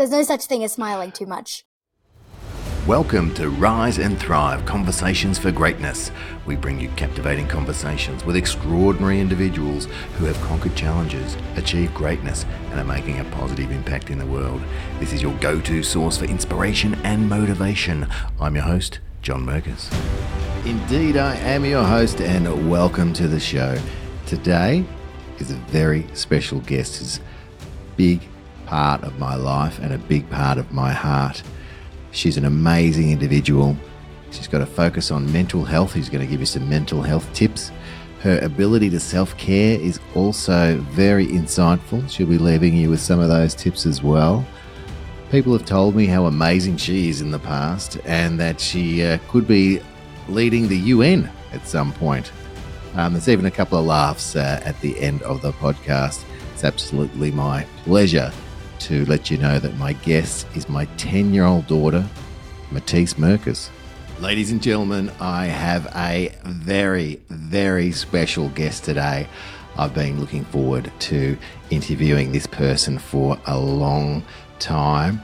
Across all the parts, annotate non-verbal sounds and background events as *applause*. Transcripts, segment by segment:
There's no such thing as smiling too much. Welcome to Rise and Thrive Conversations for Greatness. We bring you captivating conversations with extraordinary individuals who have conquered challenges, achieved greatness, and are making a positive impact in the world. This is your go to source for inspiration and motivation. I'm your host, John Merkus. Indeed, I am your host, and welcome to the show. Today is a very special guest. It's a big part of my life and a big part of my heart. She's an amazing individual. She's got a focus on mental health. She's going to give you some mental health tips. Her ability to self care is also very insightful. She'll be leaving you with some of those tips as well. People have told me how amazing she is in the past and that she uh, could be leading the UN at some point. Um, there's even a couple of laughs uh, at the end of the podcast. It's absolutely my pleasure to let you know that my guest is my 10 year old daughter, Matisse Merkus. Ladies and gentlemen, I have a very, very special guest today. I've been looking forward to interviewing this person for a long time.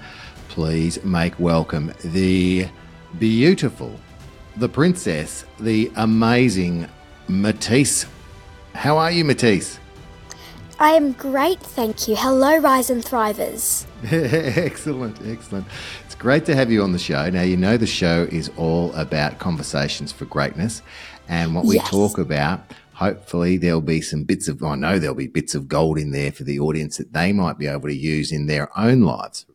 Please make welcome the beautiful, the princess, the amazing Matisse. How are you, Matisse? I am great, thank you. Hello, Rise and Thrivers. *laughs* excellent, excellent. It's great to have you on the show. Now, you know the show is all about conversations for greatness. And what we yes. talk about, hopefully, there'll be some bits of, I know there'll be bits of gold in there for the audience that they might be able to use in their own lives.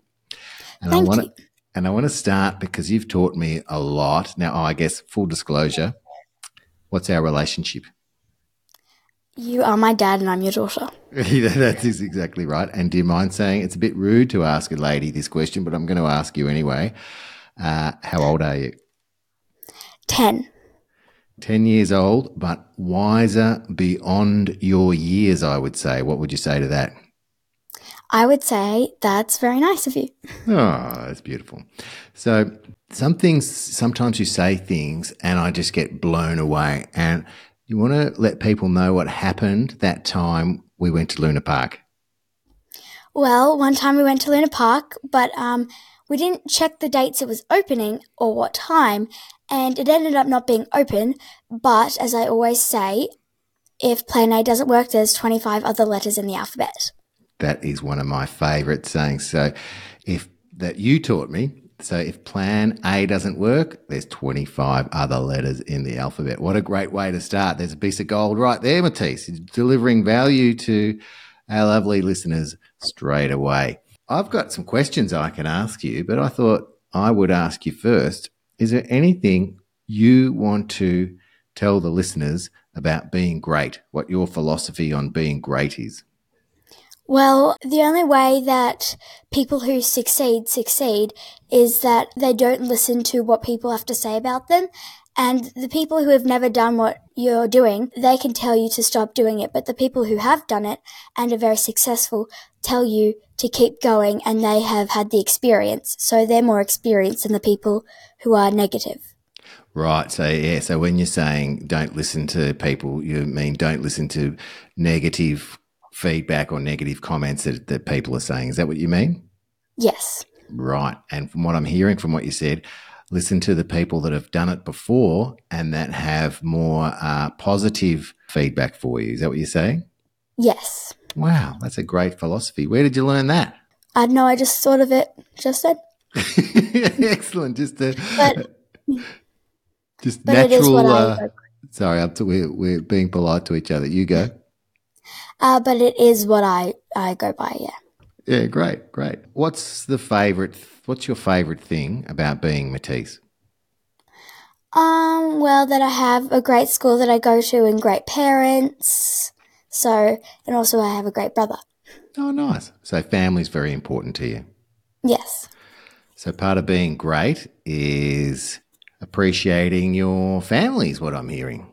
And Thank I want to, and I want to start because you've taught me a lot. Now, oh, I guess full disclosure, what's our relationship? You are my dad and I'm your daughter. *laughs* that is exactly right. And do you mind saying it's a bit rude to ask a lady this question, but I'm going to ask you anyway. Uh, how old are you? 10. 10 years old, but wiser beyond your years, I would say. What would you say to that? I would say that's very nice of you. *laughs* Oh, that's beautiful. So, some things, sometimes you say things and I just get blown away. And you want to let people know what happened that time we went to Luna Park? Well, one time we went to Luna Park, but um, we didn't check the dates it was opening or what time, and it ended up not being open. But as I always say, if plan A doesn't work, there's 25 other letters in the alphabet. That is one of my favorite sayings. So, if that you taught me, so if plan A doesn't work, there's 25 other letters in the alphabet. What a great way to start. There's a piece of gold right there, Matisse, delivering value to our lovely listeners straight away. I've got some questions I can ask you, but I thought I would ask you first. Is there anything you want to tell the listeners about being great? What your philosophy on being great is? Well, the only way that people who succeed succeed is that they don't listen to what people have to say about them. And the people who have never done what you're doing, they can tell you to stop doing it. But the people who have done it and are very successful tell you to keep going and they have had the experience. So they're more experienced than the people who are negative. Right. So, yeah. So when you're saying don't listen to people, you mean don't listen to negative feedback or negative comments that, that people are saying. Is that what you mean? Yes. Right. And from what I'm hearing from what you said, listen to the people that have done it before and that have more uh, positive feedback for you. Is that what you're saying? Yes. Wow. That's a great philosophy. Where did you learn that? I know. I just thought of it just then. *laughs* Excellent. Just a, but, *laughs* just but natural. Uh, sorry, I'm t- we're, we're being polite to each other. You go. Uh, but it is what I, I go by, yeah. Yeah, great, great. What's the favorite? What's your favorite thing about being Matisse? Um, well, that I have a great school that I go to and great parents. So, and also I have a great brother. Oh, nice. So, family's very important to you. Yes. So, part of being great is appreciating your family, is what I'm hearing.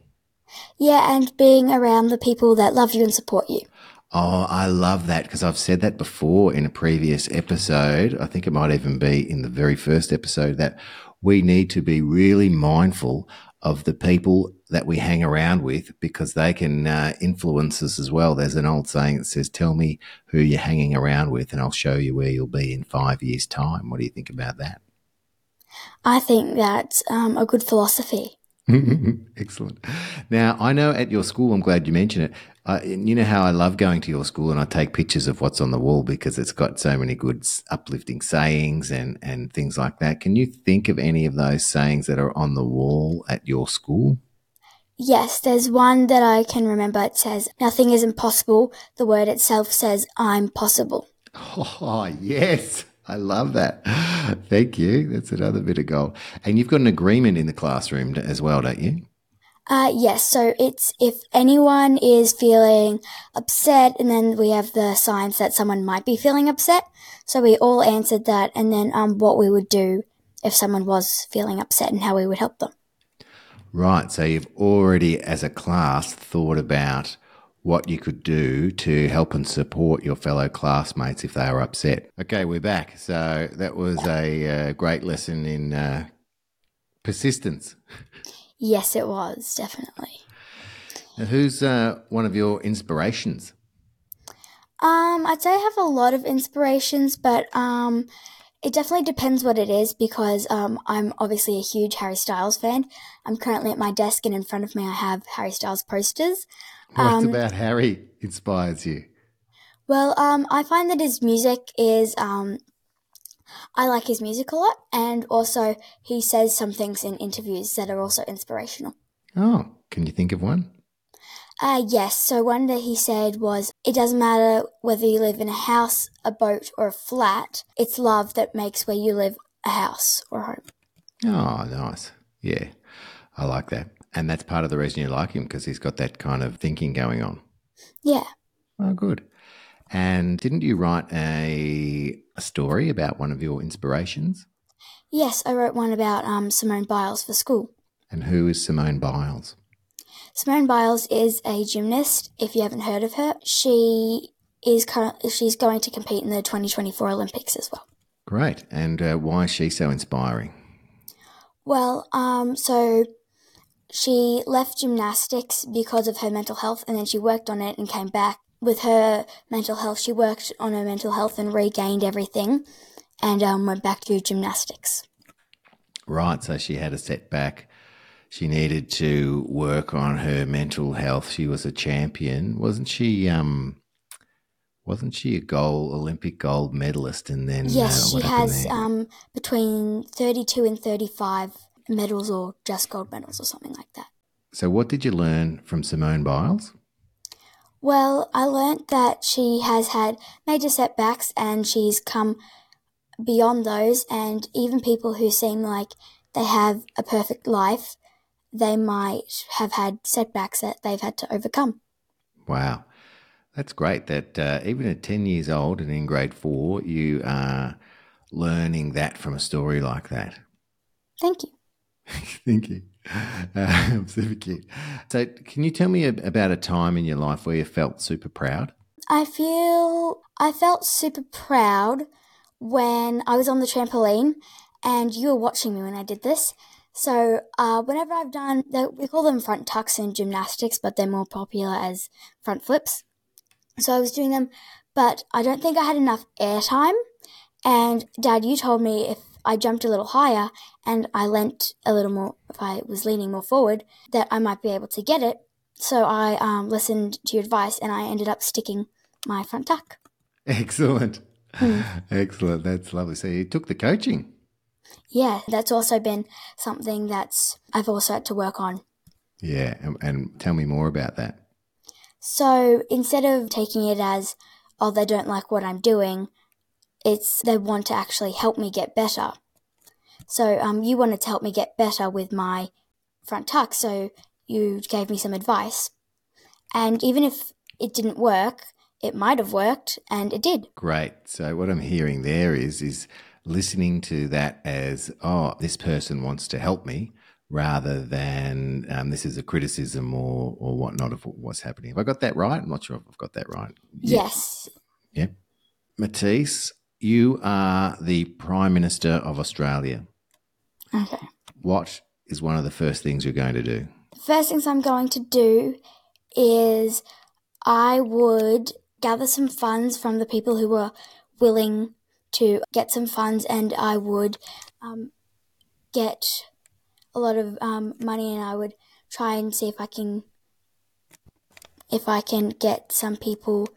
Yeah, and being around the people that love you and support you. Oh, I love that because I've said that before in a previous episode. I think it might even be in the very first episode that we need to be really mindful of the people that we hang around with because they can uh, influence us as well. There's an old saying that says, Tell me who you're hanging around with, and I'll show you where you'll be in five years' time. What do you think about that? I think that's um, a good philosophy. *laughs* Excellent. Now, I know at your school, I'm glad you mentioned it. Uh, you know how I love going to your school and I take pictures of what's on the wall because it's got so many good uplifting sayings and, and things like that. Can you think of any of those sayings that are on the wall at your school? Yes, there's one that I can remember. It says, Nothing is impossible. The word itself says, I'm possible. *laughs* Oh, yes. I love that. *laughs* Thank you. That's another bit of gold. And you've got an agreement in the classroom as well, don't you? Uh, yes. So it's if anyone is feeling upset, and then we have the signs that someone might be feeling upset. So we all answered that, and then um, what we would do if someone was feeling upset and how we would help them. Right. So you've already, as a class, thought about what you could do to help and support your fellow classmates if they are upset. Okay, we're back. So that was a uh, great lesson in uh, persistence. Yes, it was, definitely. Now, who's uh, one of your inspirations? Um, I'd say I have a lot of inspirations, but um, it definitely depends what it is because um, I'm obviously a huge Harry Styles fan. I'm currently at my desk, and in front of me, I have Harry Styles posters. What um, about Harry inspires you? Well, um, I find that his music is. Um, I like his music a lot, and also he says some things in interviews that are also inspirational. Oh, can you think of one? Uh, yes. So one that he said was, "It doesn't matter whether you live in a house, a boat, or a flat. It's love that makes where you live a house or a home." Oh, nice. Yeah, I like that. And that's part of the reason you like him because he's got that kind of thinking going on. Yeah. Oh, good. And didn't you write a, a story about one of your inspirations? Yes, I wrote one about um, Simone Biles for school. And who is Simone Biles? Simone Biles is a gymnast. If you haven't heard of her, she is currently she's going to compete in the 2024 Olympics as well. Great. And uh, why is she so inspiring? Well, um, so she left gymnastics because of her mental health and then she worked on it and came back. With her mental health, she worked on her mental health and regained everything and um, went back to gymnastics. Right, so she had a setback. She needed to work on her mental health. She was a champion, wasn't she? Um, wasn't she a gold Olympic gold medalist? And then yes, uh, she has um, between thirty-two and thirty-five medals or just gold medals or something like that. So, what did you learn from Simone Biles? Well, I learnt that she has had major setbacks and she's come beyond those, and even people who seem like they have a perfect life, they might have had setbacks that they've had to overcome. Wow. That's great that uh, even at 10 years old and in grade four, you are learning that from a story like that. Thank you. *laughs* Thank you. Uh, *laughs* super cute. So, can you tell me about a time in your life where you felt super proud? I feel I felt super proud when I was on the trampoline and you were watching me when I did this. So, uh, whenever I've done, we call them front tucks in gymnastics, but they're more popular as front flips. So, I was doing them, but I don't think I had enough air time. And, Dad, you told me if I jumped a little higher and I leant a little more, if I was leaning more forward, that I might be able to get it. So I um, listened to your advice and I ended up sticking my front tuck. Excellent. Mm. *laughs* Excellent. That's lovely. So you took the coaching. Yeah, that's also been something that's I've also had to work on. Yeah, and, and tell me more about that. So instead of taking it as, oh, they don't like what I'm doing, it's they want to actually help me get better. So um, you wanted to help me get better with my front tuck, so you gave me some advice. And even if it didn't work, it might have worked, and it did. Great. So what I'm hearing there is is listening to that as oh, this person wants to help me, rather than um, this is a criticism or or whatnot of what's happening. Have I got that right? I'm not sure if I've got that right. Yes. Yep. Matisse, you are the Prime Minister of Australia. Okay. What is one of the first things you're going to do? The first things I'm going to do is I would gather some funds from the people who were willing to get some funds, and I would um, get a lot of um, money, and I would try and see if I can if I can get some people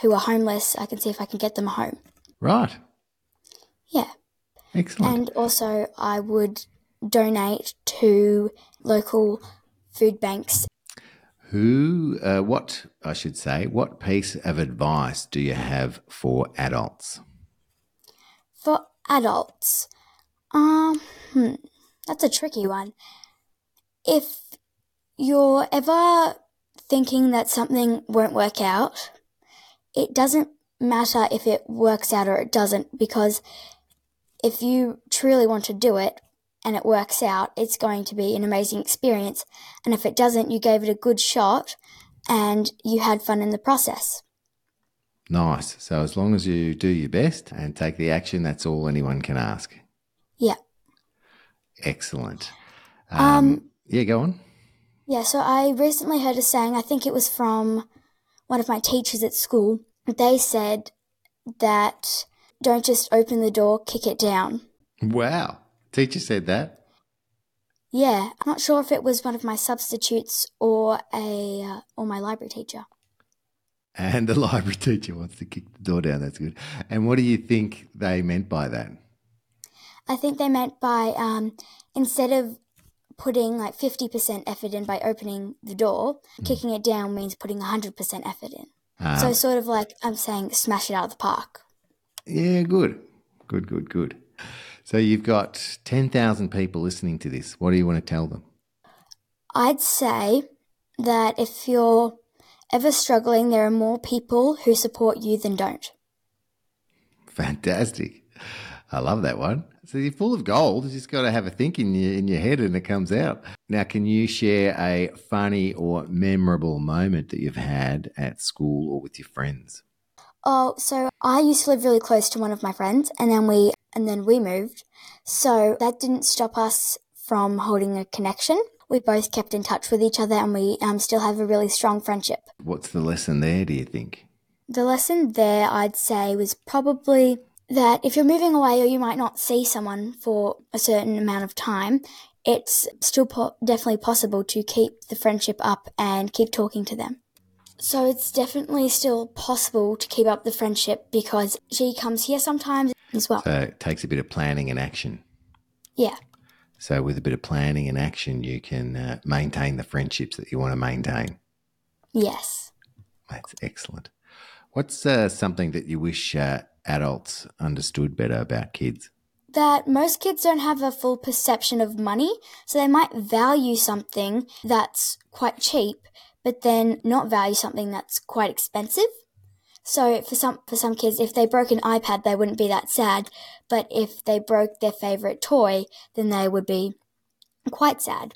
who are homeless. I can see if I can get them a home. Right. Yeah. Excellent. And also, I would donate to local food banks. Who, uh, what, I should say, what piece of advice do you have for adults? For adults, um, hmm, that's a tricky one. If you're ever thinking that something won't work out, it doesn't matter if it works out or it doesn't, because if you truly want to do it and it works out, it's going to be an amazing experience. And if it doesn't, you gave it a good shot and you had fun in the process. Nice. So as long as you do your best and take the action, that's all anyone can ask. Yeah. Excellent. Um, Um, yeah, go on. Yeah, so I recently heard a saying, I think it was from one of my teachers at school. They said that don't just open the door, kick it down. Wow. Teacher said that. Yeah, I'm not sure if it was one of my substitutes or a uh, or my library teacher. And the *laughs* library teacher wants to kick the door down. That's good. And what do you think they meant by that? I think they meant by um, instead of putting like 50% effort in by opening the door, kicking it down means putting 100% effort in. Ah, So sort of like I'm saying smash it out of the park. yeah, good. Good, good, good. So you've got 10,000 people listening to this. What do you want to tell them? I'd say that if you're ever struggling, there are more people who support you than don't. Fantastic. I love that one. So you're full of gold. You just got to have a think in your in your head and it comes out. Now, can you share a funny or memorable moment that you've had at school or with your friends? Oh, so I used to live really close to one of my friends, and then we and then we moved. So that didn't stop us from holding a connection. We both kept in touch with each other, and we um, still have a really strong friendship. What's the lesson there, do you think? The lesson there, I'd say, was probably that if you're moving away or you might not see someone for a certain amount of time, it's still po- definitely possible to keep the friendship up and keep talking to them. So it's definitely still possible to keep up the friendship because she comes here sometimes as well. So it takes a bit of planning and action. Yeah. So with a bit of planning and action, you can uh, maintain the friendships that you want to maintain. Yes. That's excellent. What's uh, something that you wish uh, adults understood better about kids? That most kids don't have a full perception of money, so they might value something that's quite cheap, but then not value something that's quite expensive. So for some for some kids, if they broke an iPad, they wouldn't be that sad, but if they broke their favorite toy, then they would be quite sad.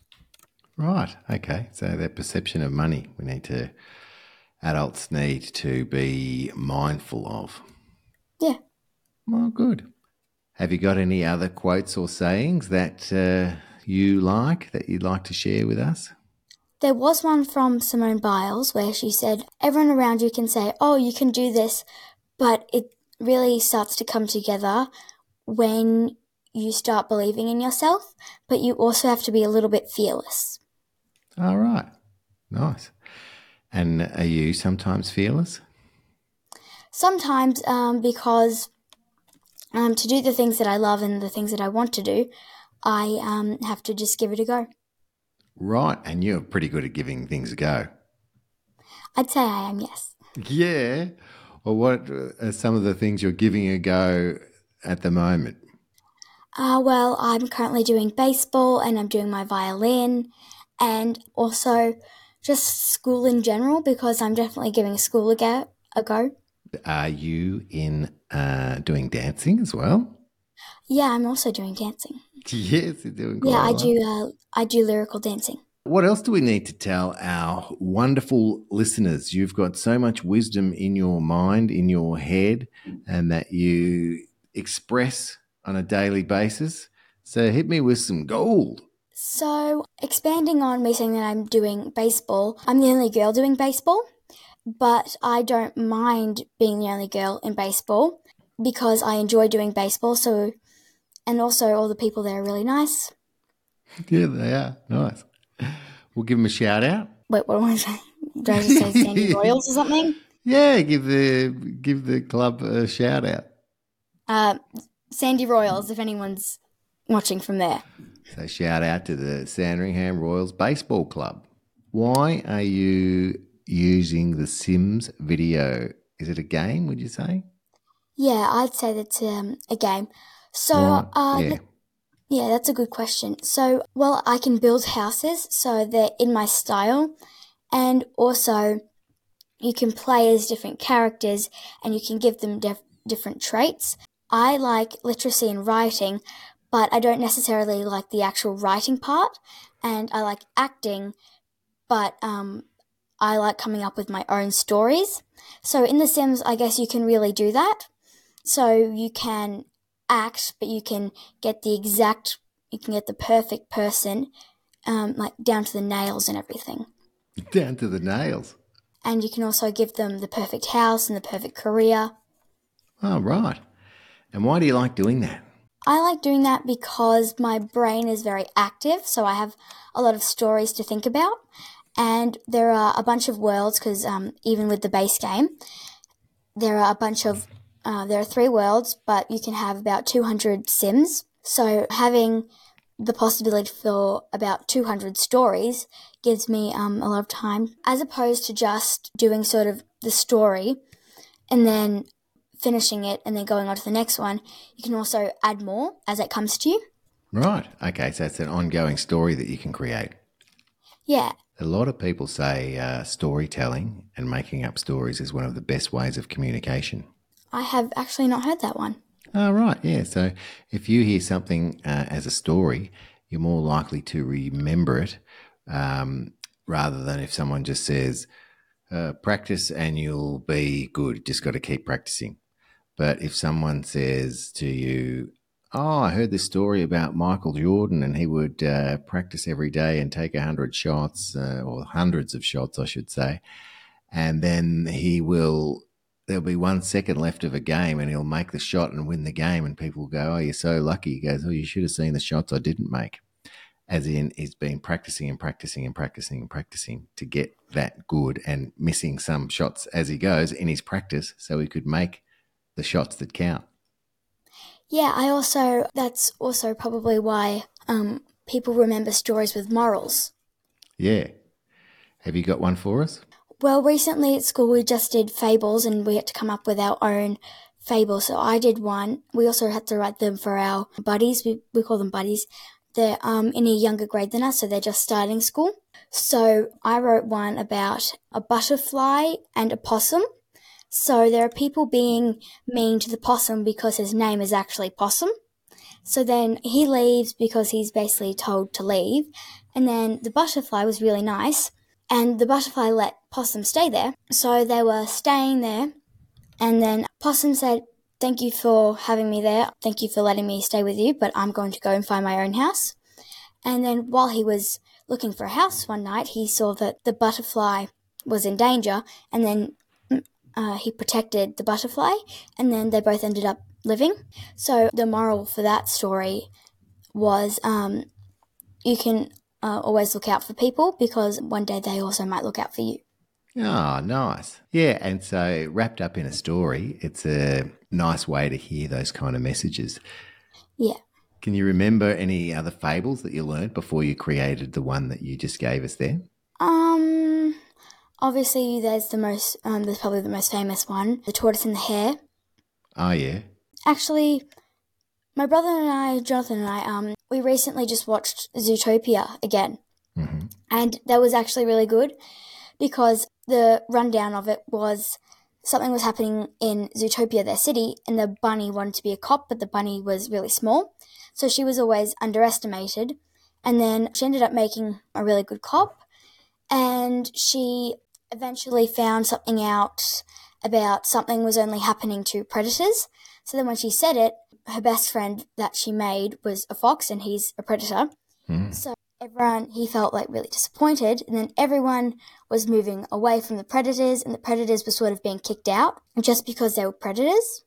Right. Okay. So their perception of money, we need to, adults need to be mindful of. Yeah. Well, good. Have you got any other quotes or sayings that uh, you like that you'd like to share with us? There was one from Simone Biles where she said, Everyone around you can say, Oh, you can do this, but it really starts to come together when you start believing in yourself, but you also have to be a little bit fearless. All right. Nice. And are you sometimes fearless? Sometimes, um, because um, to do the things that I love and the things that I want to do, I um, have to just give it a go. Right. And you're pretty good at giving things a go. I'd say I am, yes. Yeah. Well, what are some of the things you're giving a go at the moment? Uh, well, I'm currently doing baseball and I'm doing my violin and also just school in general because I'm definitely giving school a go. A go. Are you in uh, doing dancing as well? Yeah, I'm also doing dancing. Yes, you're doing Yeah, I well. do. Uh, I do lyrical dancing. What else do we need to tell our wonderful listeners? You've got so much wisdom in your mind, in your head, and that you express on a daily basis. So hit me with some gold. So, expanding on me saying that I'm doing baseball, I'm the only girl doing baseball, but I don't mind being the only girl in baseball because I enjoy doing baseball. So, and also all the people there are really nice. *laughs* Yeah, they are nice. We'll give them a shout out. Wait, what am I saying? Do I just say Sandy *laughs* Royals or something? Yeah, give the give the club a shout out. Uh, Sandy Royals, if anyone's watching from there. So shout out to the Sandringham Royals Baseball Club. Why are you using the Sims video? Is it a game? Would you say? Yeah, I'd say that's um, a game. So, Right, uh, yeah. th- yeah, that's a good question. So, well, I can build houses, so they're in my style, and also you can play as different characters and you can give them dif- different traits. I like literacy and writing, but I don't necessarily like the actual writing part, and I like acting, but um, I like coming up with my own stories. So in The Sims, I guess you can really do that. So you can act, but you can get the exact, you can get the perfect person, um, like down to the nails and everything. Down to the nails. And you can also give them the perfect house and the perfect career. Oh, right. And why do you like doing that? I like doing that because my brain is very active, so I have a lot of stories to think about. And there are a bunch of worlds, because um, even with the base game, there are a bunch of, uh, there are three worlds, but you can have about 200 Sims. So having the possibility for about 200 stories gives me um, a lot of time, as opposed to just doing sort of the story and then finishing it and then going on to the next one. You can also add more as it comes to you. Right. Okay. So it's an ongoing story that you can create. Yeah, A lot of people say uh, storytelling and making up stories is one of the best ways of communication. I have actually not heard that one. Oh, right. Yeah. So if you hear something uh, as a story, you're more likely to remember it um, rather than if someone just says, uh, practice and you'll be good. Just got to keep practicing. But if someone says to you, Oh, I heard this story about Michael Jordan and he would uh, practice every day and take a hundred shots uh, or hundreds of shots, I should say. And then he will there'll be one second left of a game and he'll make the shot and win the game and people will go, Oh, you're so lucky. He goes, Oh, you should have seen the shots I didn't make. As in he's been practicing and practicing and practicing and practicing to get that good and missing some shots as he goes in his practice so he could make the shots that count. Yeah, I also, that's also probably why um, people remember stories with morals. Yeah. Have you got one for us? Well, recently at school we just did fables and we had to come up with our own fable. So I did one. We also had to write them for our buddies. We, we call them buddies. They're um, in a younger grade than us, so they're just starting school. So I wrote one about a butterfly and a possum. So there are people being mean to the possum because his name is actually Possum. So then he leaves because he's basically told to leave. And then the butterfly was really nice. And the butterfly let Possum stay there. So they were staying there. And then Possum said, Thank you for having me there. Thank you for letting me stay with you, but I'm going to go and find my own house. And then while he was looking for a house one night, he saw that the butterfly was in danger. And then uh, he protected the butterfly. And then they both ended up living. So the moral for that story was um, you can uh, always look out for people because one day they also might look out for you. Oh, nice. Yeah. And so, wrapped up in a story, it's a nice way to hear those kind of messages. Yeah. Can you remember any other fables that you learned before you created the one that you just gave us there? Um. Obviously, there's the most. Um, there's probably the most famous one, the tortoise and the hare. Oh, yeah. Actually, my brother and I, Jonathan and I, um, we recently just watched Zootopia again, hmm and that was actually really good because the rundown of it was something was happening in Zootopia, their city, and the bunny wanted to be a cop, but the bunny was really small, so she was always underestimated. And then she ended up making a really good cop, and she eventually found something out about something was only happening to predators. So then when she said it, her best friend that she made was a fox, and he's a predator. Mm. So everyone he felt like really disappointed and then everyone was moving away from the predators and the predators were sort of being kicked out just because they were predators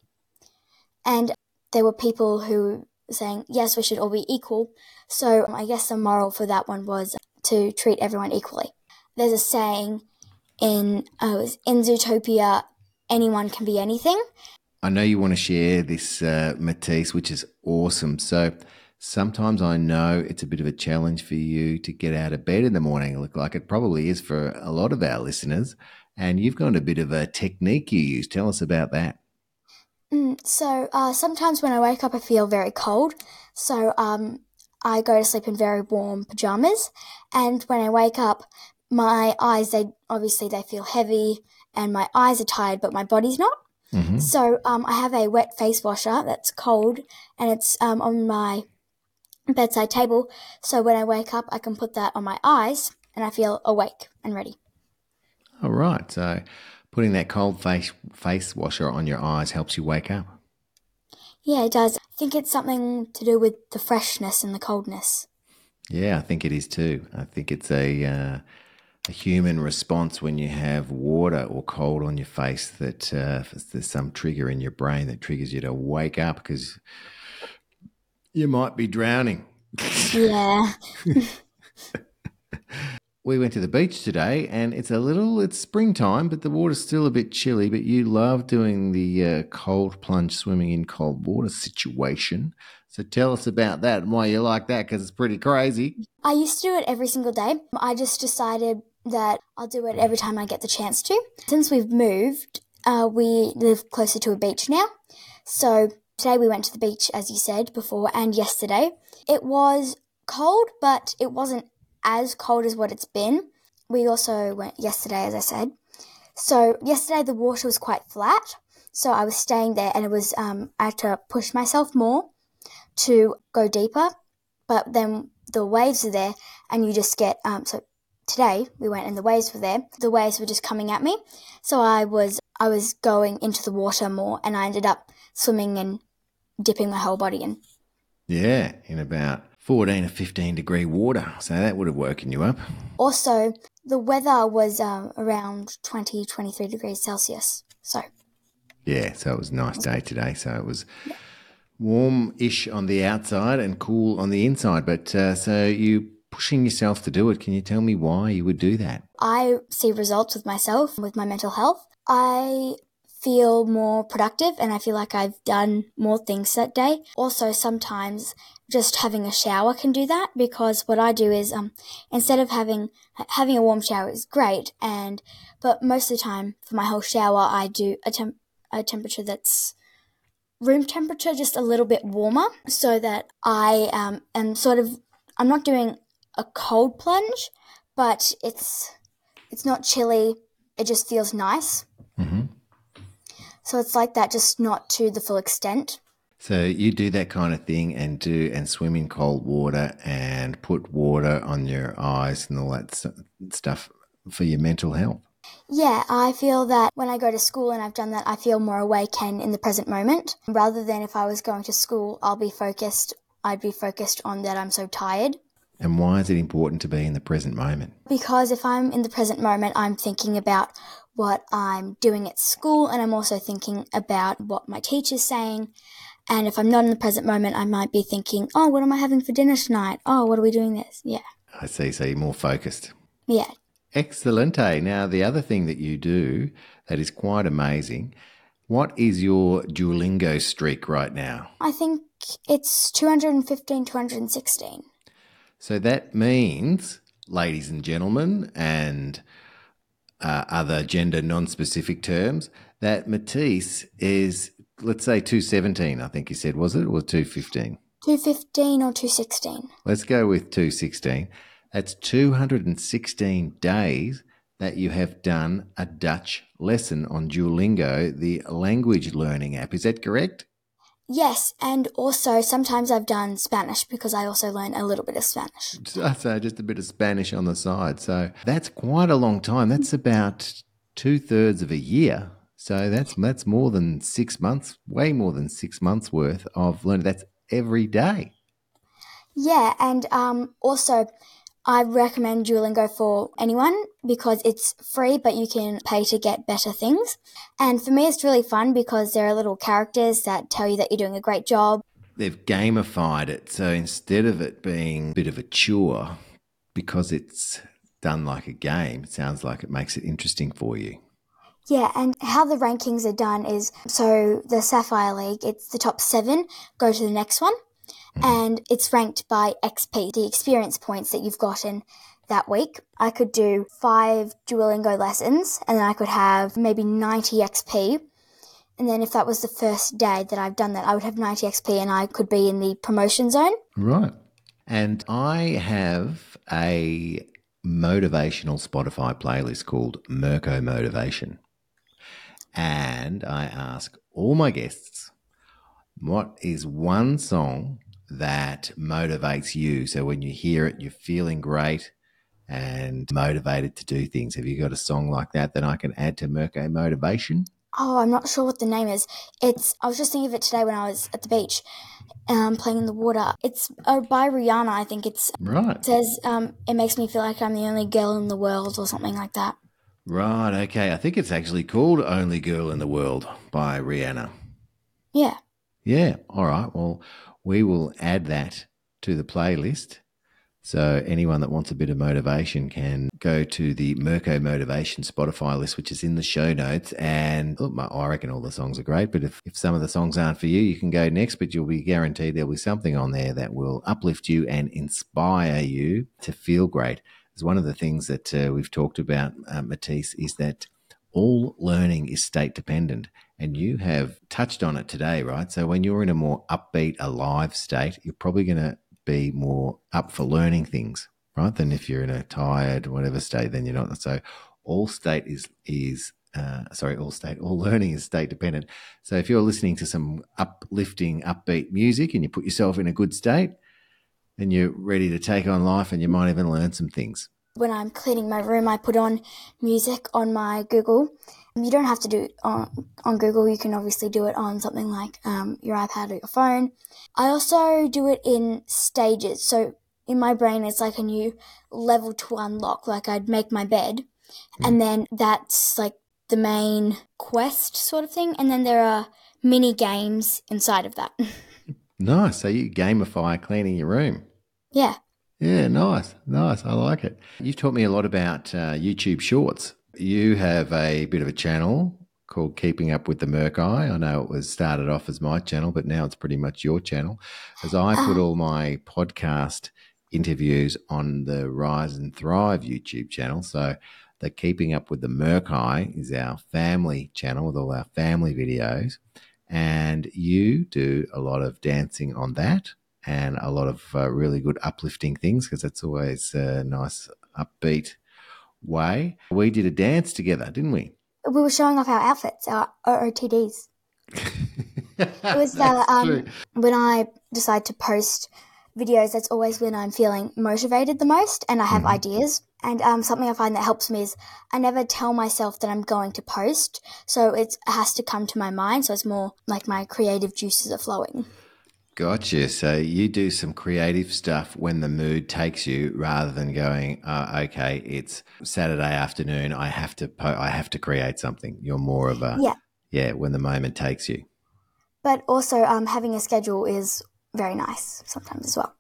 and there were people who were saying yes we should all be equal so i guess the moral for that one was to treat everyone equally there's a saying in uh, in zootopia anyone can be anything I know you want to share this, uh, Matisse, which is awesome. So sometimes I know it's a bit of a challenge for you to get out of bed in the morning. Look like it probably is for a lot of our listeners. And you've got a bit of a technique you use. Tell us about that. Mm, so uh, sometimes when I wake up, I feel very cold. So um, I go to sleep in very warm pajamas. And when I wake up, my eyes, they obviously they feel heavy and my eyes are tired, but my body's not. Mm-hmm. So um, I have a wet face washer that's cold and it's um, on my bedside table. So when I wake up, I can put that on my eyes and I feel awake and ready. All right. So putting that cold face face washer on your eyes helps you wake up. Yeah, it does. I think it's something to do with the freshness and the coldness. Yeah, I think it is too. I think it's a uh, a human response when you have water or cold on your face that uh, there's some trigger in your brain that triggers you to wake up because you might be drowning. Yeah. *laughs* we went to the beach today and it's a little it's springtime but the water's still a bit chilly but you love doing the uh, cold plunge swimming in cold water situation so tell us about that and why you like that because it's pretty crazy i used to do it every single day i just decided that I'll do it every time I get the chance to. Since we've moved, uh, we live closer to a beach now. So today we went to the beach, as you said before, and yesterday. It was cold, but it wasn't as cold as what it's been. We also went yesterday, as I said. So yesterday the water was quite flat. So I was staying there and it was, um, I had to push myself more to go deeper. But then the waves are there and you just get, um, so today we went and the waves were there. The waves were just coming at me. So I was I was going into the water more and I ended up swimming and dipping my whole body in. Yeah, in about 14 or 15 degree water. So that would have woken you up. Also, the weather was um, around 20, 23 degrees Celsius. So. Yeah, so it was a nice day today. So it was warm-ish on the outside and cool on the inside. But uh, so you pushing yourself to do it. Can you tell me why you would do that? I see results with myself, with my mental health. I feel more productive and I feel like I've done more things that day. Also, sometimes just having a shower can do that because what I do is um, instead of having having a warm shower is great and but most of the time for my whole shower I do a, temp- a temperature that's room temperature just a little bit warmer so that I um, am sort of I'm not doing a cold plunge, but it's it's not chilly. It just feels nice. Mm-hmm. So it's like that, just not to the full extent. So you do that kind of thing and do and swim in cold water and put water on your eyes and all that stuff for your mental health. Yeah, I feel that when I go to school and I've done that, I feel more awake and in the present moment. Rather than if I was going to school, I'll be focused. I'd be focused on that I'm so tired. And why is it important to be in the present moment? Because if I'm in the present moment, I'm thinking about what I'm doing at school and I'm also thinking about what my teacher's saying. And if I'm not in the present moment, I might be thinking, oh, what am I having for dinner tonight? Oh, what are we doing this? Yeah. I see. So you're more focused. Yeah. Excelente. Now, the other thing that you do that is quite amazing, what is your Duolingo streak right now? I think it's 215, 216. So that means, ladies and gentlemen, and uh, other gender non specific terms, that Matisse is, let's say, 217, I think you said, was it, or 215? 215 or 216. Let's go with 216. That's 216 days that you have done a Dutch lesson on Duolingo, the language learning app. Is that correct? Yes, and also sometimes I've done Spanish because I also learn a little bit of Spanish. *laughs* So just a bit of Spanish on the side. So that's quite a long time. That's about two thirds of a year. So that's that's more than six months, way more than six months worth of learning. That's every day. Yeah, and um, also I recommend Duolingo for anyone because it's free, but you can pay to get better things. And for me, it's really fun because there are little characters that tell you that you're doing a great job. They've gamified it. So instead of it being a bit of a chore, because it's done like a game, it sounds like it makes it interesting for you. Yeah, and how the rankings are done is so the Sapphire League, it's the top seven, go to the next one. Mm. and it's ranked by XP, the experience points that you've gotten that week. I could do five Duolingo lessons, and then I could have maybe 90 XP. And then if that was the first day that I've done that, I would have 90 XP and I could be in the promotion zone. Right. And I have a motivational Spotify playlist called Mirko Motivation. And I ask all my guests, what is one song that motivates you? So when you hear it, you're feeling great and motivated to do things. Have you got a song like that that I can add to Mirko Motivation? Oh, I'm not sure what the name is. It's I was just thinking of it today when I was at the beach, um, playing in the water. It's uh, by Rihanna, I think. It's right. It says um, it makes me feel like I'm the only girl in the world, or something like that. Right, okay. I think it's actually called Only Girl in the World by Rihanna. Yeah. Yeah, all right. Well, we will add that to the playlist. So anyone that wants a bit of motivation can go to the Mirko Motivation Spotify list, which is in the show notes. And look, I reckon all the songs are great, but if, if some of the songs aren't for you, you can go next, but you'll be guaranteed there'll be something on there that will uplift you and inspire you to feel great It's one of the things that uh, we've talked about, uh, Matisse, is that all learning is state dependent. And you have touched on it today, right? So when you're in a more upbeat, alive state, you're probably going to be more up for learning things, right? Than if you're in a tired, whatever state, then you're not. So all state is is uh, sorry, all state, all *laughs* learning is state dependent. So if you're listening to some uplifting, upbeat music and you put yourself in a good state, and you're ready to take on life and you might even learn some things. When I'm cleaning my room, I put on music on my Google. You don't have to do it on, on Google. You can obviously do it on something like um, your iPad or your phone. I also do it in stages. So in my brain, it's like a new level to unlock. Like I'd make my bed, mm. and then that's like the main quest sort of thing. And then there are mini games inside of that. *laughs* nice. So you gamify cleaning your room. Yeah. Yeah, nice, nice. I like it. You've taught me a lot about uh, YouTube Shorts. You have a bit of a channel called Keeping Up with the Merc I know it was started off as my channel, but now it's pretty much your channel. As I put ah. all my podcast interviews on the Rise and Thrive YouTube channel. So the Keeping Up with the Merc I is our family channel with all our family videos. And you do a lot of dancing on that and a lot of uh, really good uplifting things because that's always a nice upbeat way. We did a dance together, didn't we? We were showing off our outfits, our OOTDs. it was *laughs* the, um, when I decide to post videos, that's always when I'm feeling motivated the most and I have mm-hmm. ideas. And um, something I find that helps me is I never tell myself that I'm going to post. So it has to come to my mind. So it's more like my creative juices are flowing. Gotcha. So you do some creative stuff when the mood takes you, rather than going, uh, "Okay, it's Saturday afternoon. I have to. Po- I have to create something." You're more of a yeah, yeah. When the moment takes you. But also, um, having a schedule is very nice sometimes as well.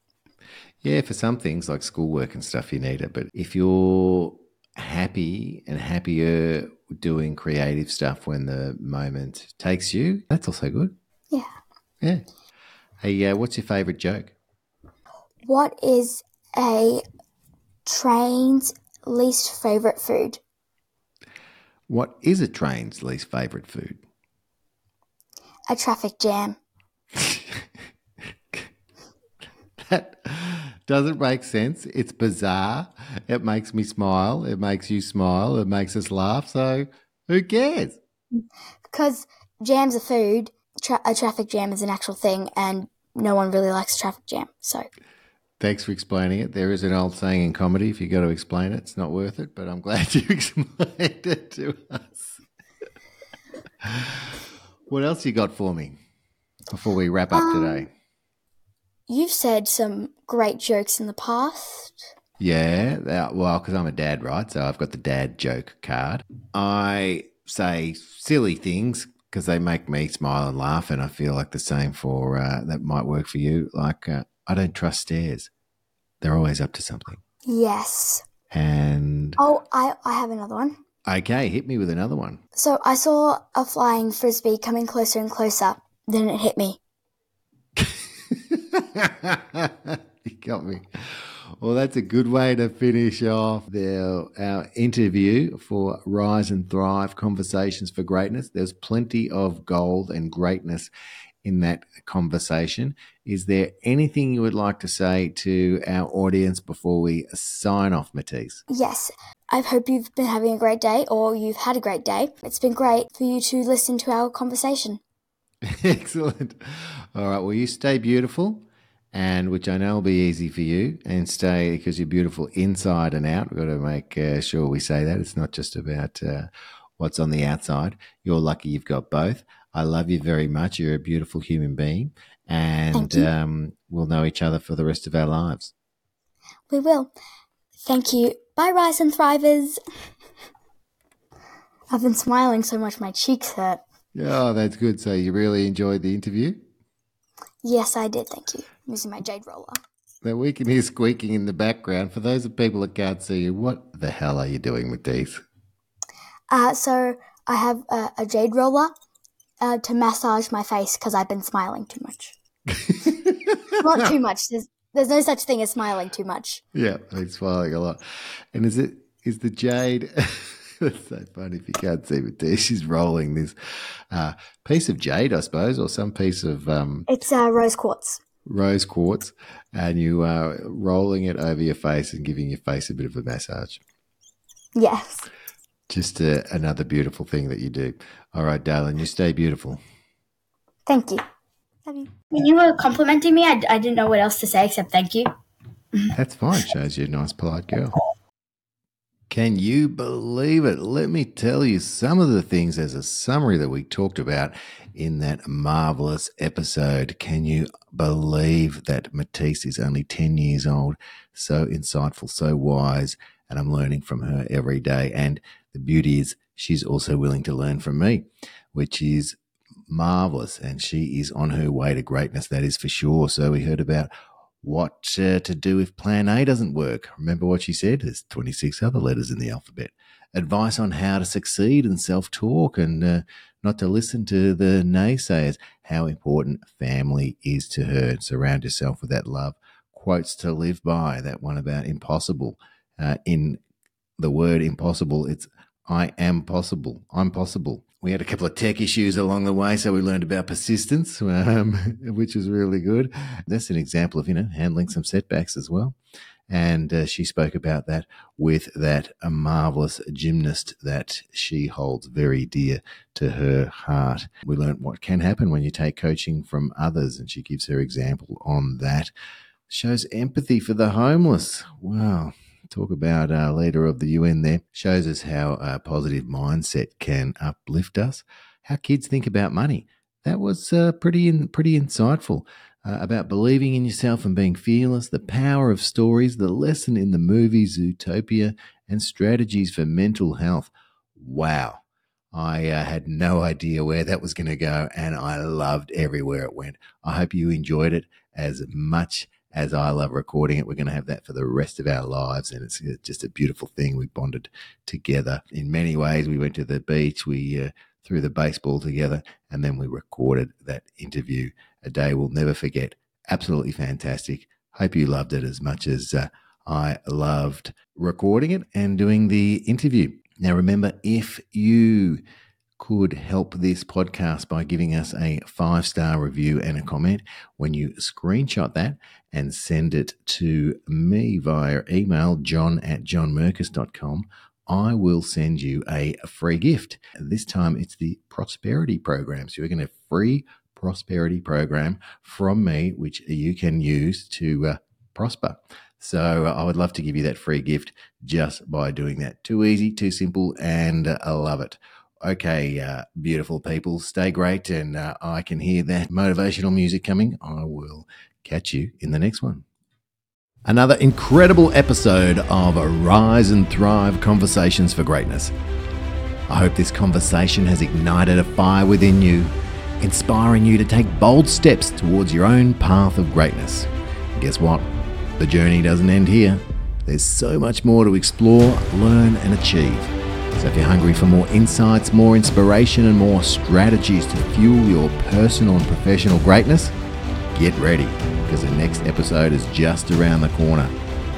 Yeah, for some things like schoolwork and stuff, you need it. But if you're happy and happier doing creative stuff when the moment takes you, that's also good. Yeah. Yeah. Hey, uh, what's your favourite joke? What is a train's least favourite food? What is a train's least favourite food? A traffic jam. *laughs* that doesn't make sense. It's bizarre. It makes me smile. It makes you smile. It makes us laugh. So who cares? Because jams are food tra- a traffic jam is an actual thing, and no one really likes a traffic jam. So. Thanks for explaining it. There is an old saying in comedy: if you've got to explain it, it's not worth it. But I'm glad *laughs* you explained it to us. what else you got for me before we wrap up um, today? You've said some great jokes in the past. Yeah, that- well, because I'm a dad, right? So I've got the dad joke card. I say silly things because they make me smile and laugh, and I feel like the same for uh, that might work for you. Like uh, I don't trust stairs; they're always up to something. Yes. And Oh, I, I have another one. okay, hit me with another one. So I saw a flying frisbee coming closer and closer. Then it hit me. *laughs* you got me. Well, that's a good way to finish off the, our interview for Rise and Thrive Conversations for Greatness. There's plenty of gold and greatness in that conversation. Is there anything you would like to say to our audience before we sign off, Matisse? Yes. I hope you've been having a great day or you've had a great day. It's been great for you to listen to our conversation. *laughs* Excellent. All right. Well, you stay beautiful, and which I know will be easy for you, and stay because you're beautiful inside and out. We've got to make uh, sure we say that. It's not just about uh, what's on the outside. You're lucky you've got both. I love you very much. You're a beautiful human being, and um, we'll know each other for the rest of our lives. We will. Thank you. Bye, Rise and Thrivers. I've been smiling so much my cheeks hurt. Oh, that's good. So you really enjoyed the interview? Yes, I did. Thank you. I'm using my jade roller. Now we can hear squeaking in the background. For those of people that can't see you, what the hell are you doing with these? Uh, so I have a, a jade roller uh, to massage my face because I've been smiling too much. *laughs* Not too much. There's, there's no such thing as smiling too much. Yeah, he's smiling a lot. And is it is the jade? *laughs* *laughs* That's so funny if you can't see, but there she's rolling this uh, piece of jade, I suppose, or some piece of um, It's uh, rose quartz. rose quartz, and you are rolling it over your face and giving your face a bit of a massage. Yes. Just uh, another beautiful thing that you do. All right, darling, you stay beautiful. Thank you. You. When you were complimenting me, I, I didn't know what else to say except thank you. That's fine. Shows you're a nice, polite girl. Can you believe it? Let me tell you some of the things as a summary that we talked about in that marvelous episode. Can you believe that Matisse is only 10 years old? So insightful, so wise, and I'm learning from her every day. And the beauty is she's also willing to learn from me, which is marvelous. And she is on her way to greatness, that is for sure. So we heard about what uh, to do if plan A doesn't work. Remember what she said? There's 26 other letters in the alphabet. Advice on how to succeed and self talk and uh, not to listen to the naysayers. How important family is to her. Surround yourself with that love. Quotes to live by. That one about impossible. Uh, in the word impossible, it's I am possible. I'm possible. We had a couple of tech issues along the way, so we learned about persistence, *laughs* um, which was really good. That's an example of you know handling some setbacks as well. And uh, she spoke about that with that marvelous gymnast that she holds very dear to her heart. We learned what can happen when you take coaching from others, and she gives her example on that. Shows empathy for the homeless. Wow talk about uh, leader of the UN there shows us how a positive mindset can uplift us. How kids think about money. That was uh, pretty in, pretty insightful uh, about believing in yourself and being fearless. The power of stories. The lesson in the movie Zootopia and strategies for mental health. Wow. I uh, had no idea where that was going to go, and I loved everywhere it went. I hope you enjoyed it as much as I love recording it. We're going to have that for the rest of our lives. And it's just a beautiful thing. We bonded together in many ways. We went to the beach, we uh, threw the baseball together, and then we recorded that interview. A day we'll never forget. Absolutely fantastic. Hope you loved it as much as uh, I loved recording it and doing the interview. Now, remember, if you could help this podcast by giving us a five star review and a comment. When you screenshot that and send it to me via email, john at johnmerkus.com, I will send you a free gift. This time it's the Prosperity Program. So you're going to free prosperity program from me, which you can use to uh, prosper. So I would love to give you that free gift just by doing that. Too easy, too simple, and uh, I love it. Okay, uh, beautiful people, stay great. And uh, I can hear that motivational music coming. I will catch you in the next one. Another incredible episode of Rise and Thrive Conversations for Greatness. I hope this conversation has ignited a fire within you, inspiring you to take bold steps towards your own path of greatness. And guess what? The journey doesn't end here. There's so much more to explore, learn, and achieve. So if you're hungry for more insights, more inspiration, and more strategies to fuel your personal and professional greatness, get ready because the next episode is just around the corner.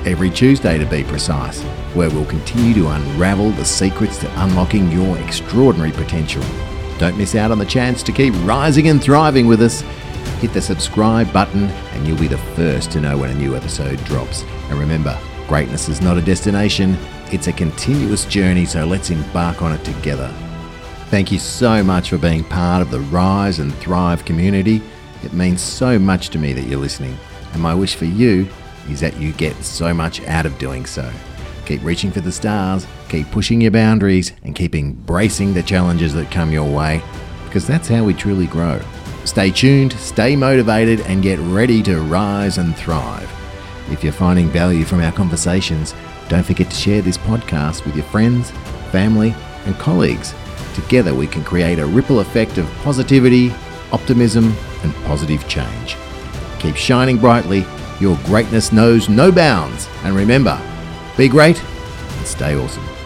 Every Tuesday, to be precise, where we'll continue to unravel the secrets to unlocking your extraordinary potential. Don't miss out on the chance to keep rising and thriving with us. Hit the subscribe button, and you'll be the first to know when a new episode drops. And remember, greatness is not a destination, it's a continuous journey, so let's embark on it together. Thank you so much for being part of the Rise and Thrive community. It means so much to me that you're listening, and my wish for you is that you get so much out of doing so. Keep reaching for the stars, keep pushing your boundaries, and keep embracing the challenges that come your way, because that's how we truly grow. Stay tuned, stay motivated, and get ready to rise and thrive. If you're finding value from our conversations, don't forget to share this podcast with your friends, family, and colleagues. Together, we can create a ripple effect of positivity, optimism, and positive change. Keep shining brightly. Your greatness knows no bounds. And remember, be great and stay awesome.